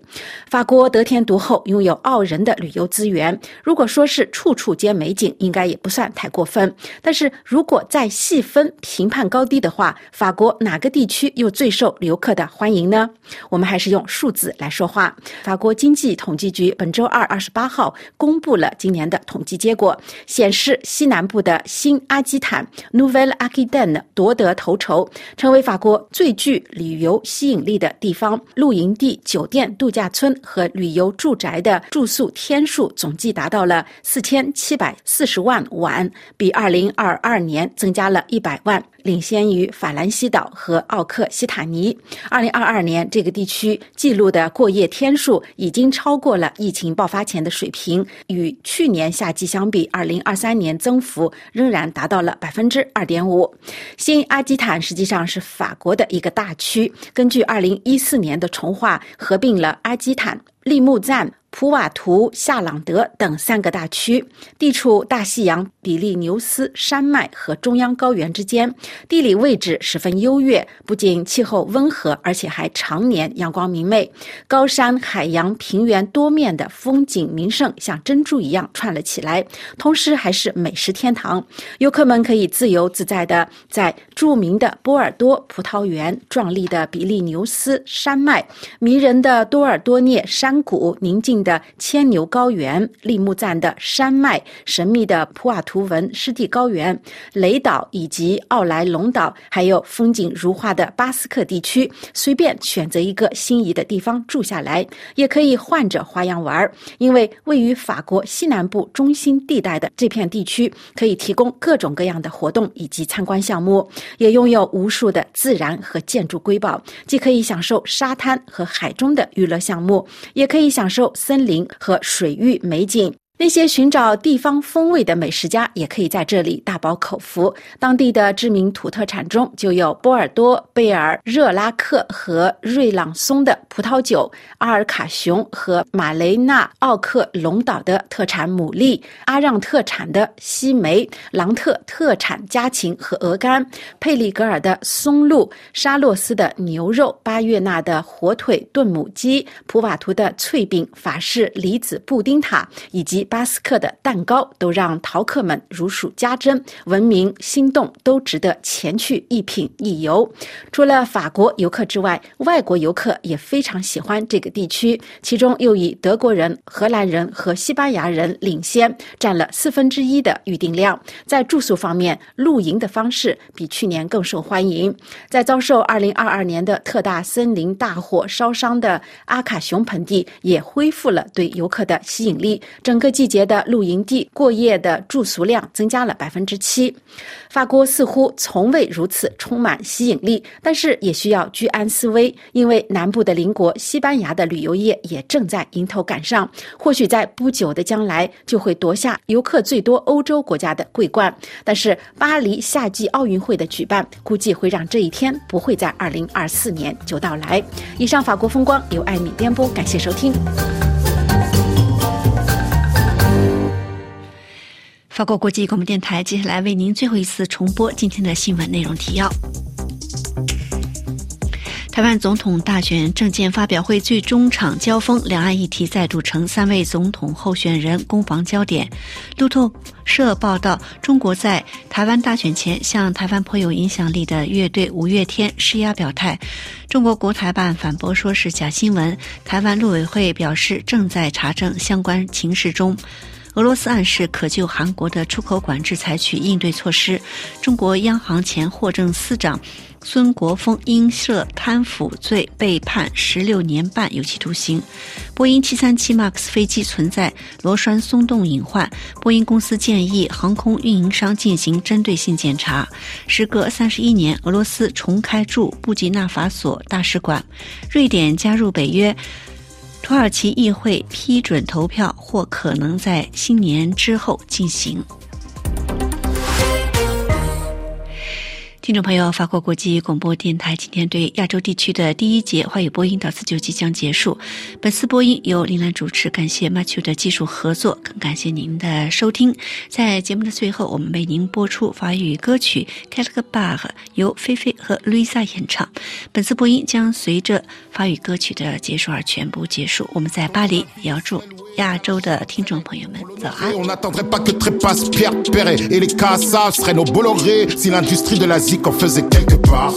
法国得天独厚，拥有傲人的旅游资源。如果说是处处皆美景，应该也不算太过分。但是如果再细分评判高低的话，法国哪个地区又最受游客的欢迎呢？我们还是用数字来说话。法国经济统计局本周二二十八号公布了今年的统计结果，显示西南部的新阿基坦 （Nouvelle Aquitaine） 夺得头筹，成为法国最具旅游。吸引力的地方，露营地、酒店、度假村和旅游住宅的住宿天数总计达到了四千七百四十万晚，比二零二二年增加了一百万。领先于法兰西岛和奥克西塔尼。二零二二年，这个地区记录的过夜天数已经超过了疫情爆发前的水平。与去年夏季相比，二零二三年增幅仍然达到了百分之二点五。新阿基坦实际上是法国的一个大区，根据二零一四年的重划，合并了阿基坦。利木赞、普瓦图、夏朗德等三个大区，地处大西洋比利牛斯山脉和中央高原之间，地理位置十分优越，不仅气候温和，而且还常年阳光明媚。高山、海洋、平原多面的风景名胜像珍珠一样串了起来，同时还是美食天堂。游客们可以自由自在的在著名的波尔多葡萄园、壮丽的比利牛斯山脉、迷人的多尔多涅山谷、宁静的牵牛高原、利木赞的山脉、神秘的普瓦图文湿地高原、雷岛以及奥莱龙岛，还有风景如画的巴斯克地区，随便选择一个心仪的地方住下来，也可以换着花样玩。因为位于法国西南部中心地带的这片地区，可以提供各种各样的活动以及参观项目，也拥有无数的自然和建筑瑰宝，既可以享受沙滩和海中的娱乐项目，也可以享受森林和水域美景。那些寻找地方风味的美食家也可以在这里大饱口福。当地的知名土特产中就有波尔多、贝尔、热拉克和瑞朗松的葡萄酒，阿尔卡雄和马雷纳奥克隆岛的特产牡蛎，阿让特产的西梅，朗特特产家禽和鹅肝，佩里格尔的松露，沙洛斯的牛肉，巴月纳的火腿炖母鸡，普瓦图的脆饼，法式梨子布丁塔，以及。巴斯克的蛋糕都让陶客们如数家珍，闻名心动，都值得前去一品一游。除了法国游客之外，外国游客也非常喜欢这个地区，其中又以德国人、荷兰人和西班牙人领先，占了四分之一的预订量。在住宿方面，露营的方式比去年更受欢迎。在遭受2022年的特大森林大火烧伤的阿卡雄盆地，也恢复了对游客的吸引力。整个。季节的露营地过夜的住宿量增加了百分之七。法国似乎从未如此充满吸引力，但是也需要居安思危，因为南部的邻国西班牙的旅游业也正在迎头赶上，或许在不久的将来就会夺下游客最多欧洲国家的桂冠。但是巴黎夏季奥运会的举办，估计会让这一天不会在二零二四年就到来。以上法国风光由艾米编播，感谢收听。法国国际广播电台接下来为您最后一次重播今天的新闻内容提要。台湾总统大选政见发表会最终场交锋，两岸议题再度成三位总统候选人攻防焦点。路透社报道，中国在台湾大选前向台湾颇有影响力的乐队五月天施压表态，中国国台办反驳说是假新闻。台湾陆委会表示正在查证相关情势中。俄罗斯暗示可就韩国的出口管制采取应对措施。中国央行前货政司长孙国峰因涉贪腐罪被判十六年半有期徒刑。波音七三七 MAX 飞机存在螺栓松动隐患，波音公司建议航空运营商进行针对性检查。时隔三十一年，俄罗斯重开驻布吉纳法索大使馆。瑞典加入北约。土耳其议会批准投票，或可能在新年之后进行。听众朋友，法国国际广播电台今天对亚洲地区的第一节华语播音到此就即将结束。本次播音由林兰主持，感谢 Matthew 的技术合作，更感谢您的收听。在节目的最后，我们为您播出法语歌曲《k e l q u e b a r 由菲菲和 Luisa 演唱。本次播音将随着法语歌曲的结束而全部结束。我们在巴黎也要祝 亚洲的听众朋友们早安。qu'on faisait quelque part.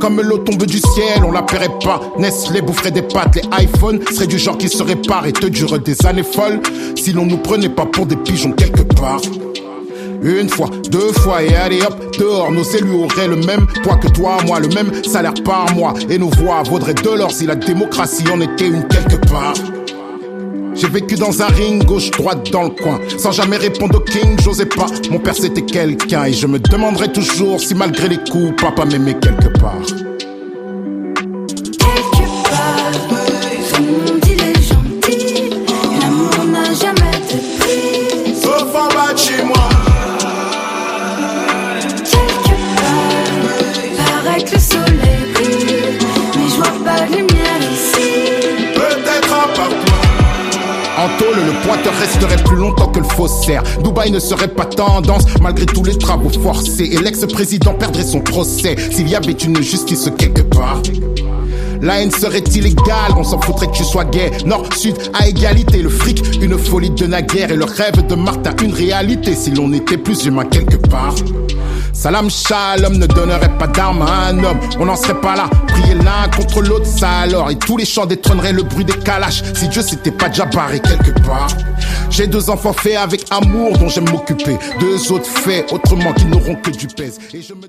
Comme l'eau tombe du ciel, on la paierait pas. Nestlé boufferait des pâtes, les iPhones seraient du genre qui se réparent et te durent des années folles. Si l'on nous prenait pas pour des pigeons quelque part. Une fois, deux fois et allez hop, dehors, nos élus auraient le même poids que toi, moi, le même salaire par mois. Et nos voix vaudraient de l'or si la démocratie en était une quelque part. J'ai vécu dans un ring gauche-droite dans le coin. Sans jamais répondre au king, j'osais pas. Mon père c'était quelqu'un et je me demanderai toujours si malgré les coups, papa m'aimait quelque part. Resterait plus longtemps que le faussaire. Dubaï ne serait pas tendance malgré tous les travaux forcés. Et l'ex-président perdrait son procès s'il y avait une justice quelque part. La haine serait illégale, on s'en foutrait que tu sois gay. Nord, sud, à égalité, le fric, une folie de naguère. Et le rêve de Martin, une réalité si l'on était plus humain quelque part. Salam shalom ne donnerait pas d'armes à un homme, on n'en serait pas là. Prier l'un contre l'autre, ça alors. Et tous les chants détrôneraient le bruit des calaches si Dieu s'était pas déjà barré quelque part. J'ai deux enfants faits avec amour dont j'aime m'occuper. Deux autres faits autrement qui n'auront que du pèse. Et je me